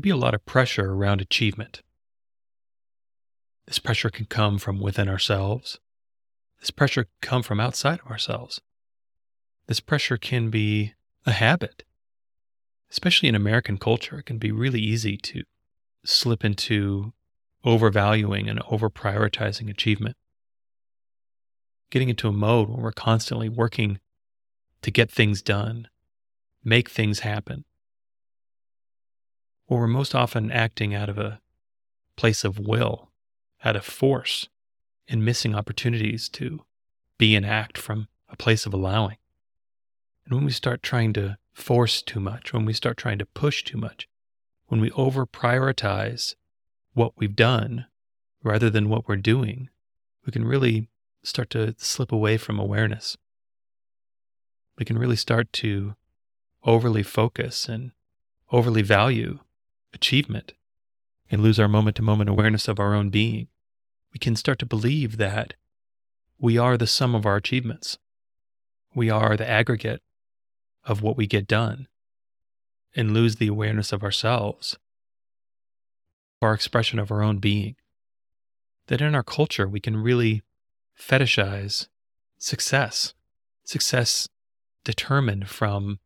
be a lot of pressure around achievement. This pressure can come from within ourselves. This pressure can come from outside of ourselves. This pressure can be a habit. Especially in American culture, it can be really easy to slip into overvaluing and over prioritizing achievement. Getting into a mode where we're constantly working to get things done, make things happen. Or we're most often acting out of a place of will, out of force, and missing opportunities to be and act from a place of allowing. And when we start trying to force too much, when we start trying to push too much, when we over prioritize what we've done rather than what we're doing, we can really start to slip away from awareness. We can really start to overly focus and overly value achievement and lose our moment to moment awareness of our own being. We can start to believe that we are the sum of our achievements. We are the aggregate of what we get done and lose the awareness of ourselves, our expression of our own being. That in our culture, we can really fetishize success, success determined from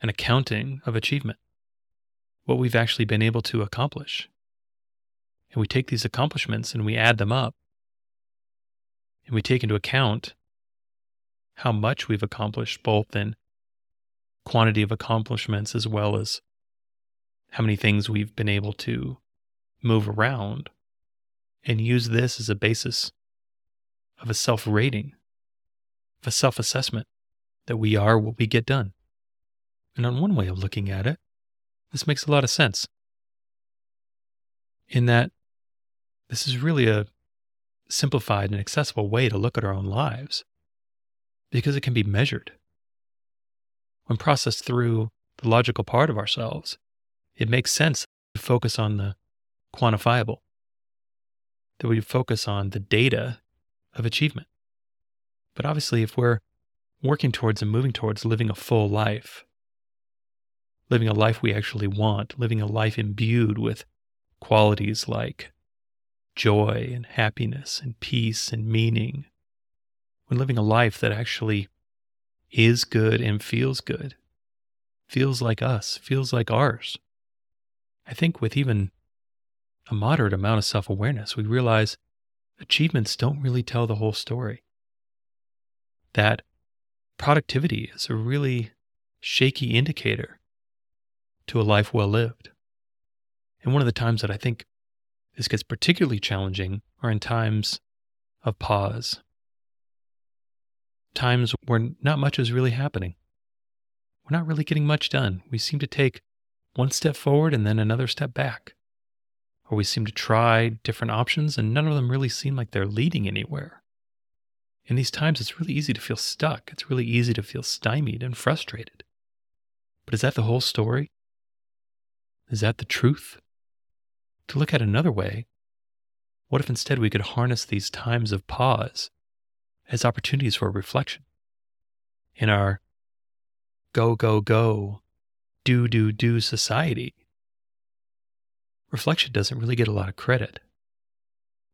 an accounting of achievement, what we've actually been able to accomplish. And we take these accomplishments and we add them up, and we take into account how much we've accomplished, both in quantity of accomplishments as well as how many things we've been able to move around and use this as a basis of a self rating, of a self assessment that we are what we get done. And on one way of looking at it, this makes a lot of sense. In that this is really a simplified and accessible way to look at our own lives because it can be measured when processed through the logical part of ourselves, it makes sense to focus on the quantifiable, that we focus on the data of achievement. But obviously, if we're working towards and moving towards living a full life, living a life we actually want, living a life imbued with qualities like joy and happiness and peace and meaning, when living a life that actually is good and feels good, feels like us, feels like ours. I think with even a moderate amount of self awareness, we realize achievements don't really tell the whole story. That productivity is a really shaky indicator to a life well lived. And one of the times that I think this gets particularly challenging are in times of pause times where not much is really happening. We're not really getting much done. We seem to take one step forward and then another step back. Or we seem to try different options and none of them really seem like they're leading anywhere. In these times, it's really easy to feel stuck. It's really easy to feel stymied and frustrated. But is that the whole story? Is that the truth? To look at another way, what if instead we could harness these times of pause as opportunities for reflection. In our go, go, go, do, do, do society, reflection doesn't really get a lot of credit,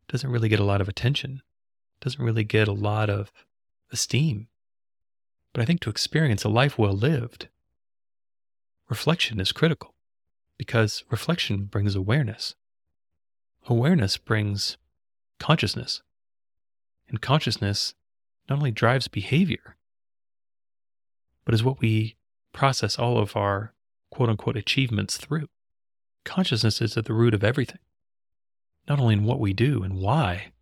doesn't really get a lot of attention, doesn't really get a lot of esteem. But I think to experience a life well lived, reflection is critical because reflection brings awareness. Awareness brings consciousness. And consciousness not only drives behavior, but is what we process all of our quote unquote achievements through. Consciousness is at the root of everything, not only in what we do and why,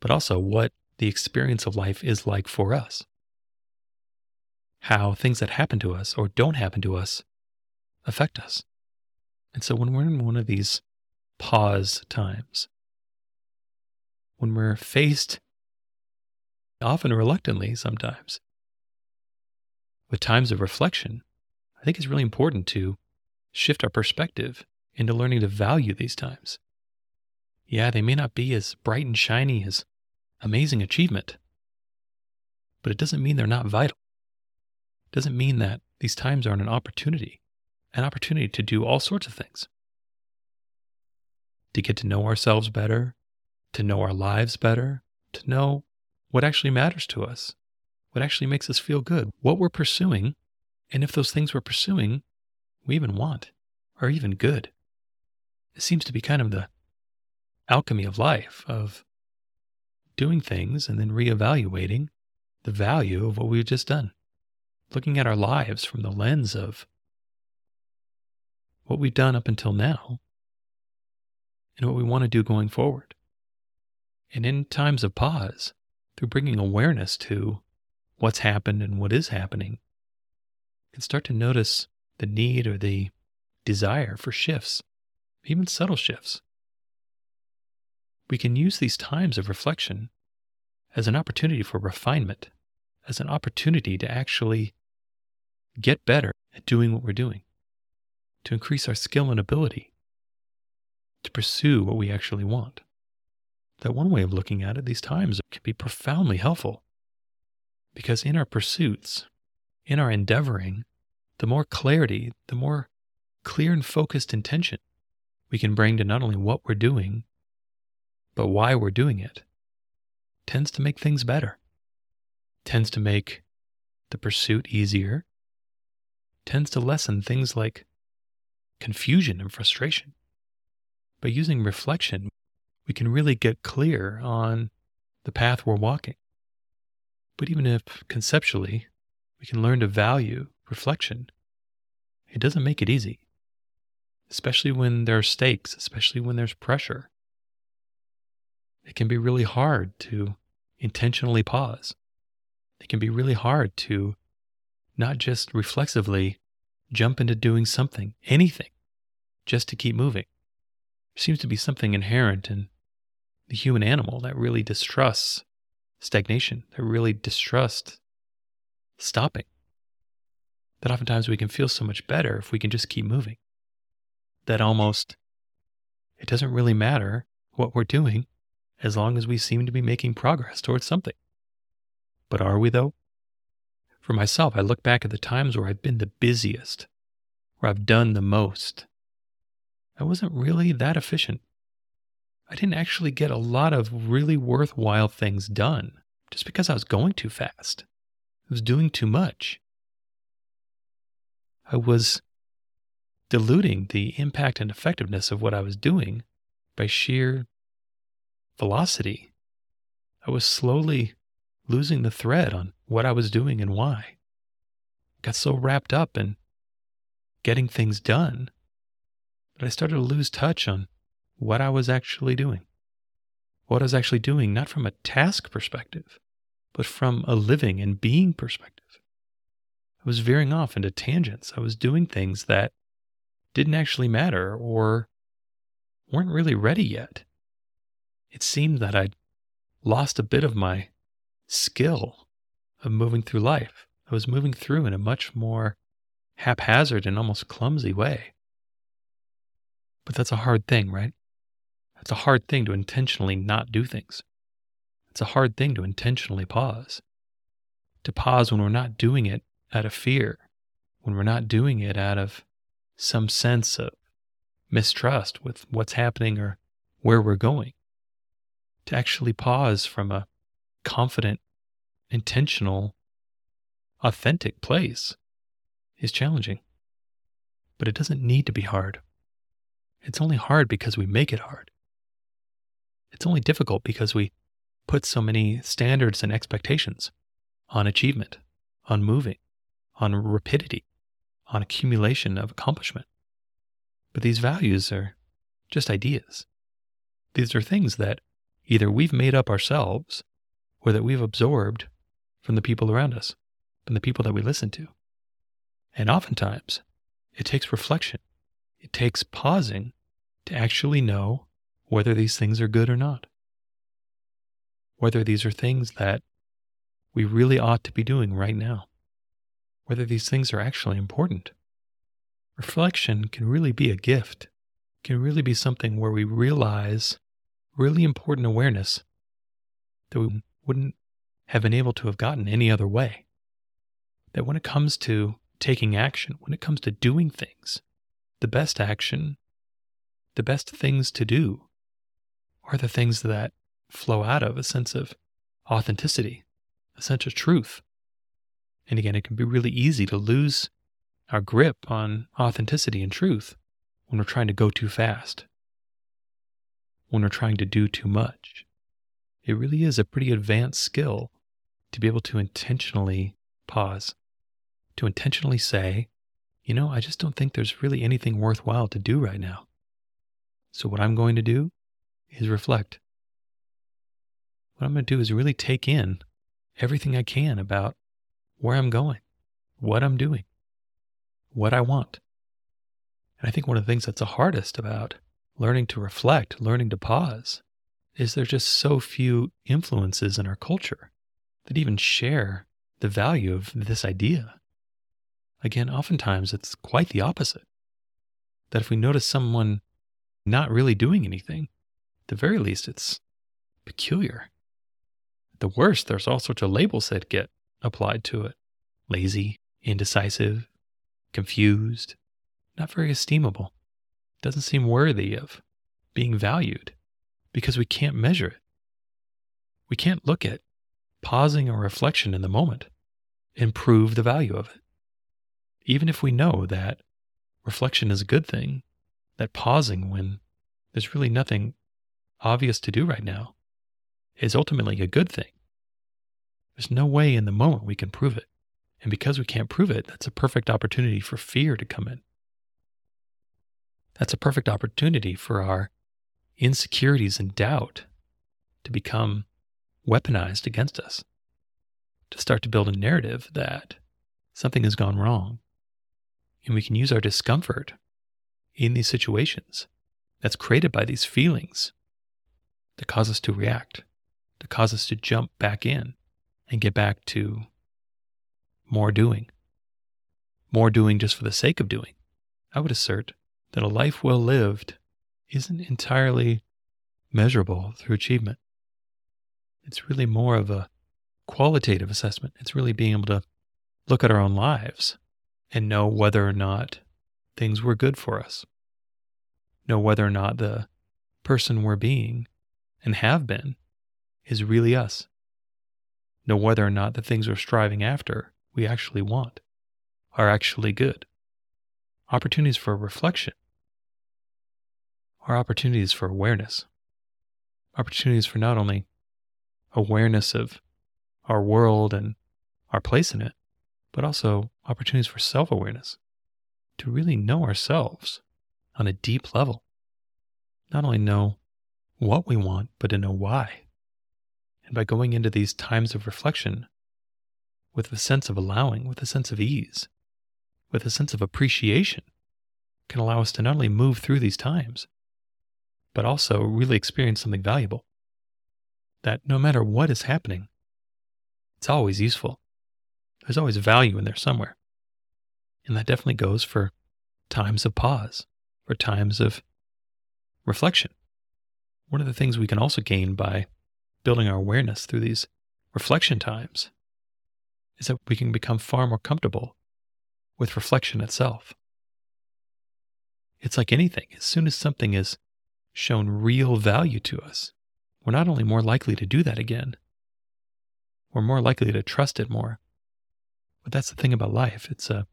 but also what the experience of life is like for us. How things that happen to us or don't happen to us affect us. And so when we're in one of these pause times, when we're faced often reluctantly sometimes. With times of reflection, I think it's really important to shift our perspective into learning to value these times. Yeah, they may not be as bright and shiny as amazing achievement, but it doesn't mean they're not vital. It doesn't mean that these times aren't an opportunity an opportunity to do all sorts of things to get to know ourselves better, to know our lives better, to know what actually matters to us, what actually makes us feel good, what we're pursuing, and if those things we're pursuing we even want are even good. It seems to be kind of the alchemy of life of doing things and then reevaluating the value of what we've just done, looking at our lives from the lens of what we've done up until now and what we want to do going forward. And in times of pause, through bringing awareness to what's happened and what is happening, can start to notice the need or the desire for shifts, even subtle shifts. We can use these times of reflection as an opportunity for refinement, as an opportunity to actually get better at doing what we're doing, to increase our skill and ability, to pursue what we actually want. That one way of looking at it, these times can be profoundly helpful because in our pursuits, in our endeavoring, the more clarity, the more clear and focused intention we can bring to not only what we're doing, but why we're doing it, tends to make things better, tends to make the pursuit easier, tends to lessen things like confusion and frustration. By using reflection, we can really get clear on the path we're walking. But even if conceptually we can learn to value reflection, it doesn't make it easy, especially when there are stakes, especially when there's pressure. It can be really hard to intentionally pause. It can be really hard to not just reflexively jump into doing something, anything, just to keep moving. There seems to be something inherent in the human animal that really distrusts stagnation, that really distrusts stopping that oftentimes we can feel so much better if we can just keep moving. That almost it doesn't really matter what we're doing as long as we seem to be making progress towards something. But are we though? For myself, I look back at the times where I've been the busiest, where I've done the most. I wasn't really that efficient. I didn't actually get a lot of really worthwhile things done just because I was going too fast. I was doing too much. I was diluting the impact and effectiveness of what I was doing by sheer velocity. I was slowly losing the thread on what I was doing and why. I got so wrapped up in getting things done that I started to lose touch on what I was actually doing. What I was actually doing, not from a task perspective, but from a living and being perspective. I was veering off into tangents. I was doing things that didn't actually matter or weren't really ready yet. It seemed that I'd lost a bit of my skill of moving through life. I was moving through in a much more haphazard and almost clumsy way. But that's a hard thing, right? It's a hard thing to intentionally not do things. It's a hard thing to intentionally pause. To pause when we're not doing it out of fear, when we're not doing it out of some sense of mistrust with what's happening or where we're going. To actually pause from a confident, intentional, authentic place is challenging. But it doesn't need to be hard. It's only hard because we make it hard. It's only difficult because we put so many standards and expectations on achievement, on moving, on rapidity, on accumulation of accomplishment. But these values are just ideas. These are things that either we've made up ourselves or that we've absorbed from the people around us, from the people that we listen to. And oftentimes, it takes reflection. It takes pausing to actually know whether these things are good or not. Whether these are things that we really ought to be doing right now whether these things are actually important. Reflection can really be a gift, can really be something where we realize really important awareness that we wouldn't have been able to have gotten any other way. That when it comes to taking action, when it comes to doing things, the best action, the best things to do are the things that flow out of a sense of authenticity, a sense of truth. And again, it can be really easy to lose our grip on authenticity and truth when we're trying to go too fast, when we're trying to do too much. It really is a pretty advanced skill to be able to intentionally pause, to intentionally say, you know, I just don't think there's really anything worthwhile to do right now. So, what I'm going to do is reflect. What I'm going to do is really take in everything I can about where I'm going, what I'm doing, what I want. And I think one of the things that's the hardest about learning to reflect, learning to pause, is there's just so few influences in our culture that even share the value of this idea. Again, oftentimes it's quite the opposite. That if we notice someone not really doing anything, at the very least, it's peculiar. At the worst, there's all sorts of labels that get applied to it lazy, indecisive, confused, not very esteemable, doesn't seem worthy of being valued because we can't measure it. We can't look at pausing or reflection in the moment and prove the value of it. Even if we know that reflection is a good thing, that pausing when there's really nothing obvious to do right now is ultimately a good thing. There's no way in the moment we can prove it. And because we can't prove it, that's a perfect opportunity for fear to come in. That's a perfect opportunity for our insecurities and doubt to become weaponized against us, to start to build a narrative that something has gone wrong. And we can use our discomfort in these situations that's created by these feelings to cause us to react, to cause us to jump back in and get back to more doing. More doing just for the sake of doing. I would assert that a life well lived isn't entirely measurable through achievement. It's really more of a qualitative assessment. It's really being able to look at our own lives and know whether or not things were good for us, know whether or not the person we're being and have been is really us, know whether or not the things we're striving after we actually want are actually good. Opportunities for reflection are opportunities for awareness, opportunities for not only awareness of our world and our place in it, but also opportunities for self awareness to really know ourselves on a deep level. Not only know what we want, but to know why. And by going into these times of reflection with a sense of allowing, with a sense of ease, with a sense of appreciation, can allow us to not only move through these times, but also really experience something valuable. That no matter what is happening, it's always useful. There's always value in there somewhere. And that definitely goes for times of pause, for times of reflection. One of the things we can also gain by building our awareness through these reflection times is that we can become far more comfortable with reflection itself. It's like anything, as soon as something is shown real value to us, we're not only more likely to do that again, we're more likely to trust it more. But that's the thing about life it's a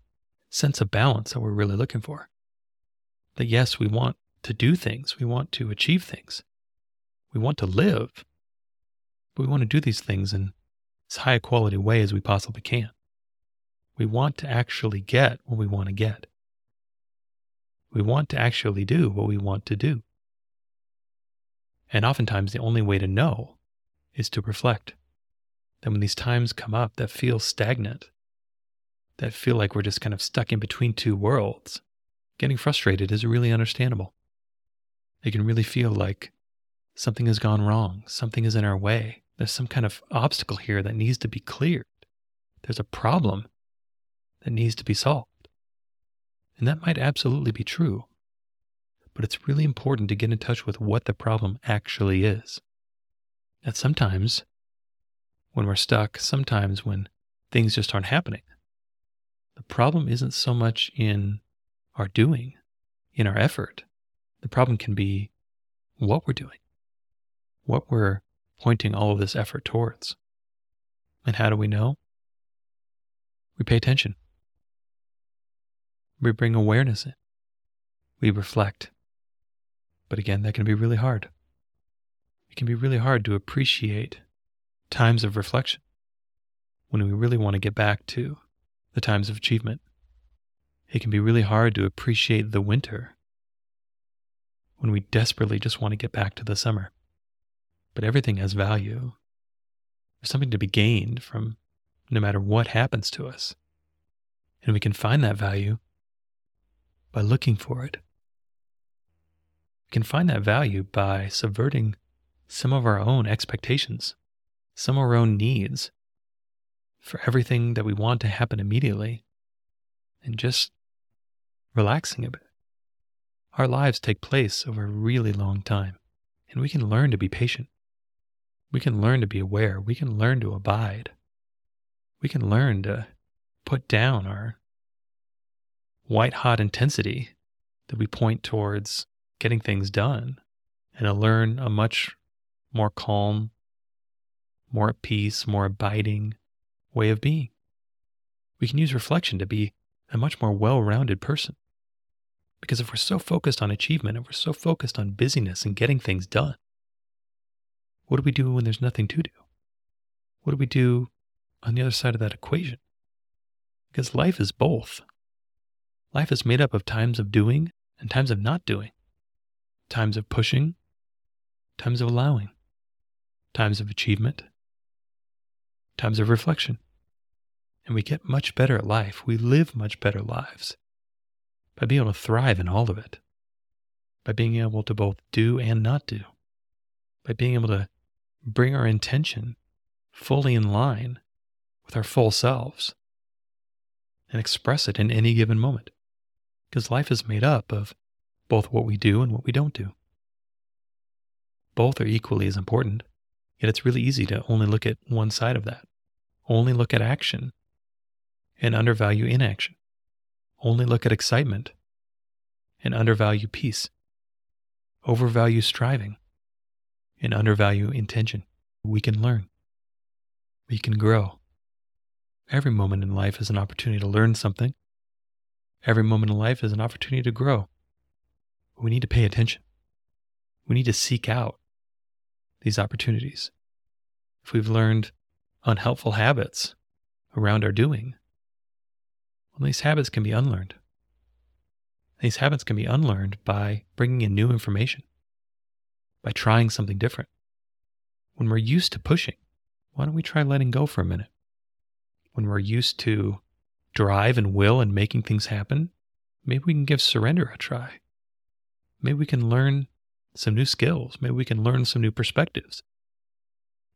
sense of balance that we're really looking for. That yes, we want to do things, we want to achieve things, we want to live, but we want to do these things in as high a quality way as we possibly can. We want to actually get what we want to get. We want to actually do what we want to do. And oftentimes, the only way to know is to reflect. That when these times come up that feel stagnant, that feel like we're just kind of stuck in between two worlds, getting frustrated is really understandable. It can really feel like something has gone wrong, something is in our way. There's some kind of obstacle here that needs to be cleared. There's a problem that needs to be solved. And that might absolutely be true but it's really important to get in touch with what the problem actually is. That sometimes when we're stuck, sometimes when things just aren't happening, the problem isn't so much in our doing, in our effort. The problem can be what we're doing, what we're pointing all of this effort towards. And how do we know? We pay attention. We bring awareness in. We reflect. But again, that can be really hard. It can be really hard to appreciate times of reflection when we really want to get back to the times of achievement. It can be really hard to appreciate the winter when we desperately just want to get back to the summer. But everything has value. There's something to be gained from no matter what happens to us. And we can find that value by looking for it. We can find that value by subverting some of our own expectations, some of our own needs for everything that we want to happen immediately, and just relaxing a bit. Our lives take place over a really long time, and we can learn to be patient. We can learn to be aware. We can learn to abide. We can learn to put down our white hot intensity that we point towards getting things done and to learn a much more calm, more at peace, more abiding way of being. We can use reflection to be a much more well rounded person. Because if we're so focused on achievement, and we're so focused on busyness and getting things done, what do we do when there's nothing to do? What do we do on the other side of that equation? Because life is both. Life is made up of times of doing and times of not doing, times of pushing, times of allowing, times of achievement, times of reflection. And we get much better at life. We live much better lives by being able to thrive in all of it, by being able to both do and not do, by being able to bring our intention fully in line with our full selves and express it in any given moment. Because life is made up of both what we do and what we don't do. Both are equally as important, yet it's really easy to only look at one side of that, only look at action and undervalue inaction only look at excitement and undervalue peace, overvalue striving and undervalue intention. We can learn. We can grow. Every moment in life is an opportunity to learn something. Every moment in life is an opportunity to grow. We need to pay attention. We need to seek out these opportunities. If we've learned unhelpful habits around our doing, well, these habits can be unlearned. These habits can be unlearned by bringing in new information, by trying something different. When we're used to pushing, why don't we try letting go for a minute? When we're used to drive and will and making things happen, maybe we can give surrender a try. Maybe we can learn some new skills. Maybe we can learn some new perspectives.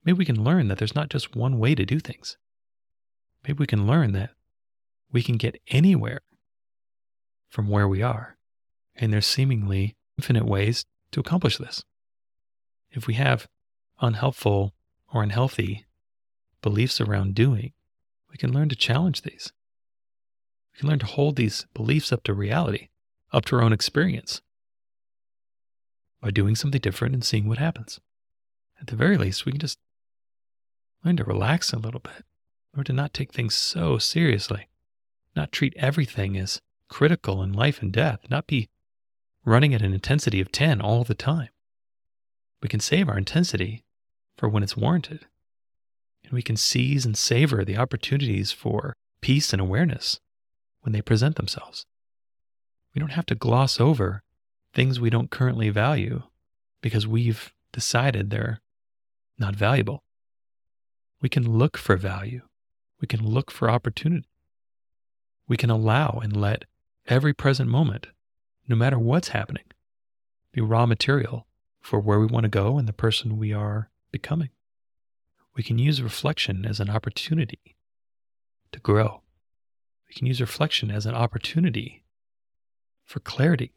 Maybe we can learn that there's not just one way to do things. Maybe we can learn that we can get anywhere from where we are. And there's seemingly infinite ways to accomplish this. If we have unhelpful or unhealthy beliefs around doing, we can learn to challenge these. We can learn to hold these beliefs up to reality, up to our own experience by doing something different and seeing what happens. At the very least, we can just learn to relax a little bit, or to not take things so seriously not treat everything as critical in life and death, not be running at an intensity of 10 all the time. We can save our intensity for when it's warranted. And we can seize and savor the opportunities for peace and awareness when they present themselves. We don't have to gloss over things we don't currently value because we've decided they're not valuable. We can look for value. We can look for opportunity we can allow and let every present moment, no matter what's happening, be raw material for where we want to go and the person we are becoming. We can use reflection as an opportunity to grow. We can use reflection as an opportunity for clarity.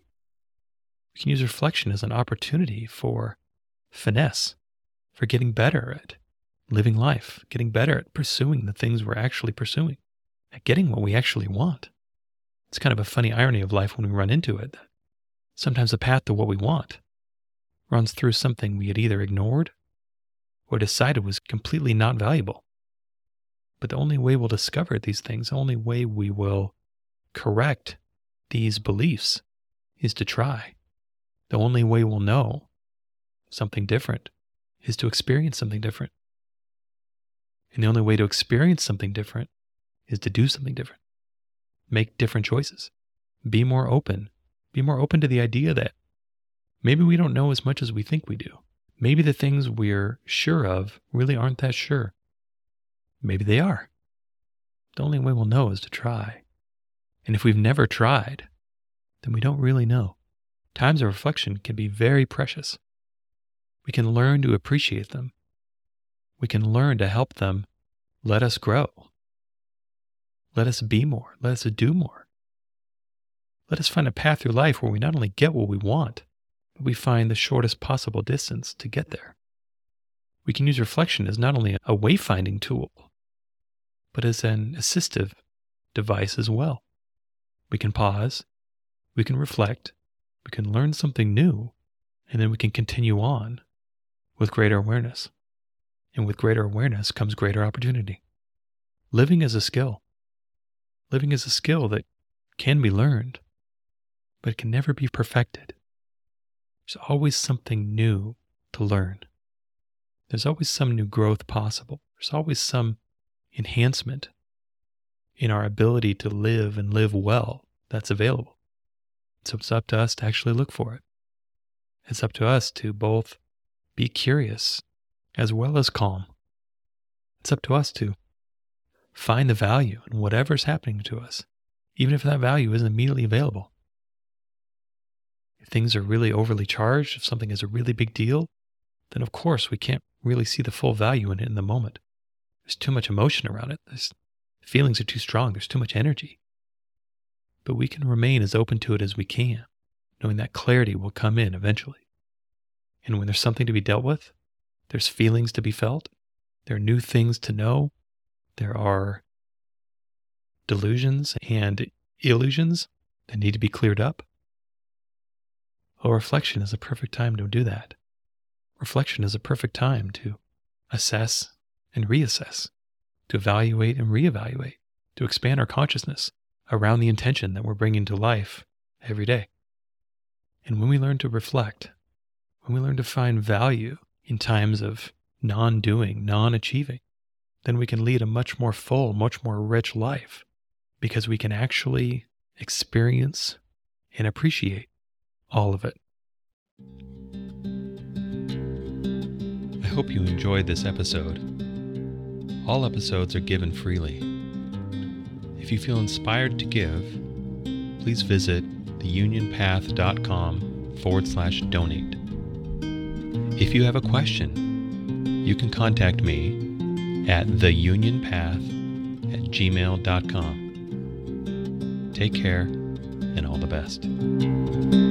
We can use reflection as an opportunity for finesse, for getting better at living life, getting better at pursuing the things we're actually pursuing at getting what we actually want. It's kind of a funny irony of life when we run into it. Sometimes the path to what we want runs through something we had either ignored or decided was completely not valuable. But the only way we'll discover these things, the only way we will correct these beliefs is to try. The only way we'll know something different is to experience something different. And the only way to experience something different is to do something different. Make different choices. Be more open. Be more open to the idea that maybe we don't know as much as we think we do. Maybe the things we're sure of really aren't that sure. Maybe they are. The only way we'll know is to try. And if we've never tried, then we don't really know. Times of reflection can be very precious. We can learn to appreciate them. We can learn to help them let us grow. Let us be more. Let us do more. Let us find a path through life where we not only get what we want, but we find the shortest possible distance to get there. We can use reflection as not only a wayfinding tool, but as an assistive device as well. We can pause, we can reflect, we can learn something new, and then we can continue on with greater awareness. And with greater awareness comes greater opportunity. Living is a skill. Living is a skill that can be learned, but it can never be perfected. There's always something new to learn. There's always some new growth possible. There's always some enhancement in our ability to live and live well that's available. So it's up to us to actually look for it. It's up to us to both be curious as well as calm. It's up to us to find the value in whatever's happening to us, even if that value isn't immediately available. If things are really overly charged, if something is a really big deal, then of course we can't really see the full value in it in the moment. There's too much emotion around it. There's, feelings are too strong. There's too much energy. But we can remain as open to it as we can, knowing that clarity will come in eventually. And when there's something to be dealt with, there's feelings to be felt, there are new things to know, there are delusions and illusions that need to be cleared up. Well, reflection is a perfect time to do that. Reflection is a perfect time to assess and reassess, to evaluate and reevaluate, to expand our consciousness around the intention that we're bringing to life every day. And when we learn to reflect, when we learn to find value in times of non doing, non achieving, then we can lead a much more full, much more rich life because we can actually experience and appreciate all of it. I hope you enjoyed this episode. All episodes are given freely. If you feel inspired to give, please visit theunionpath.com forward slash donate. If you have a question, you can contact me at theunionpath at gmail.com. Take care and all the best.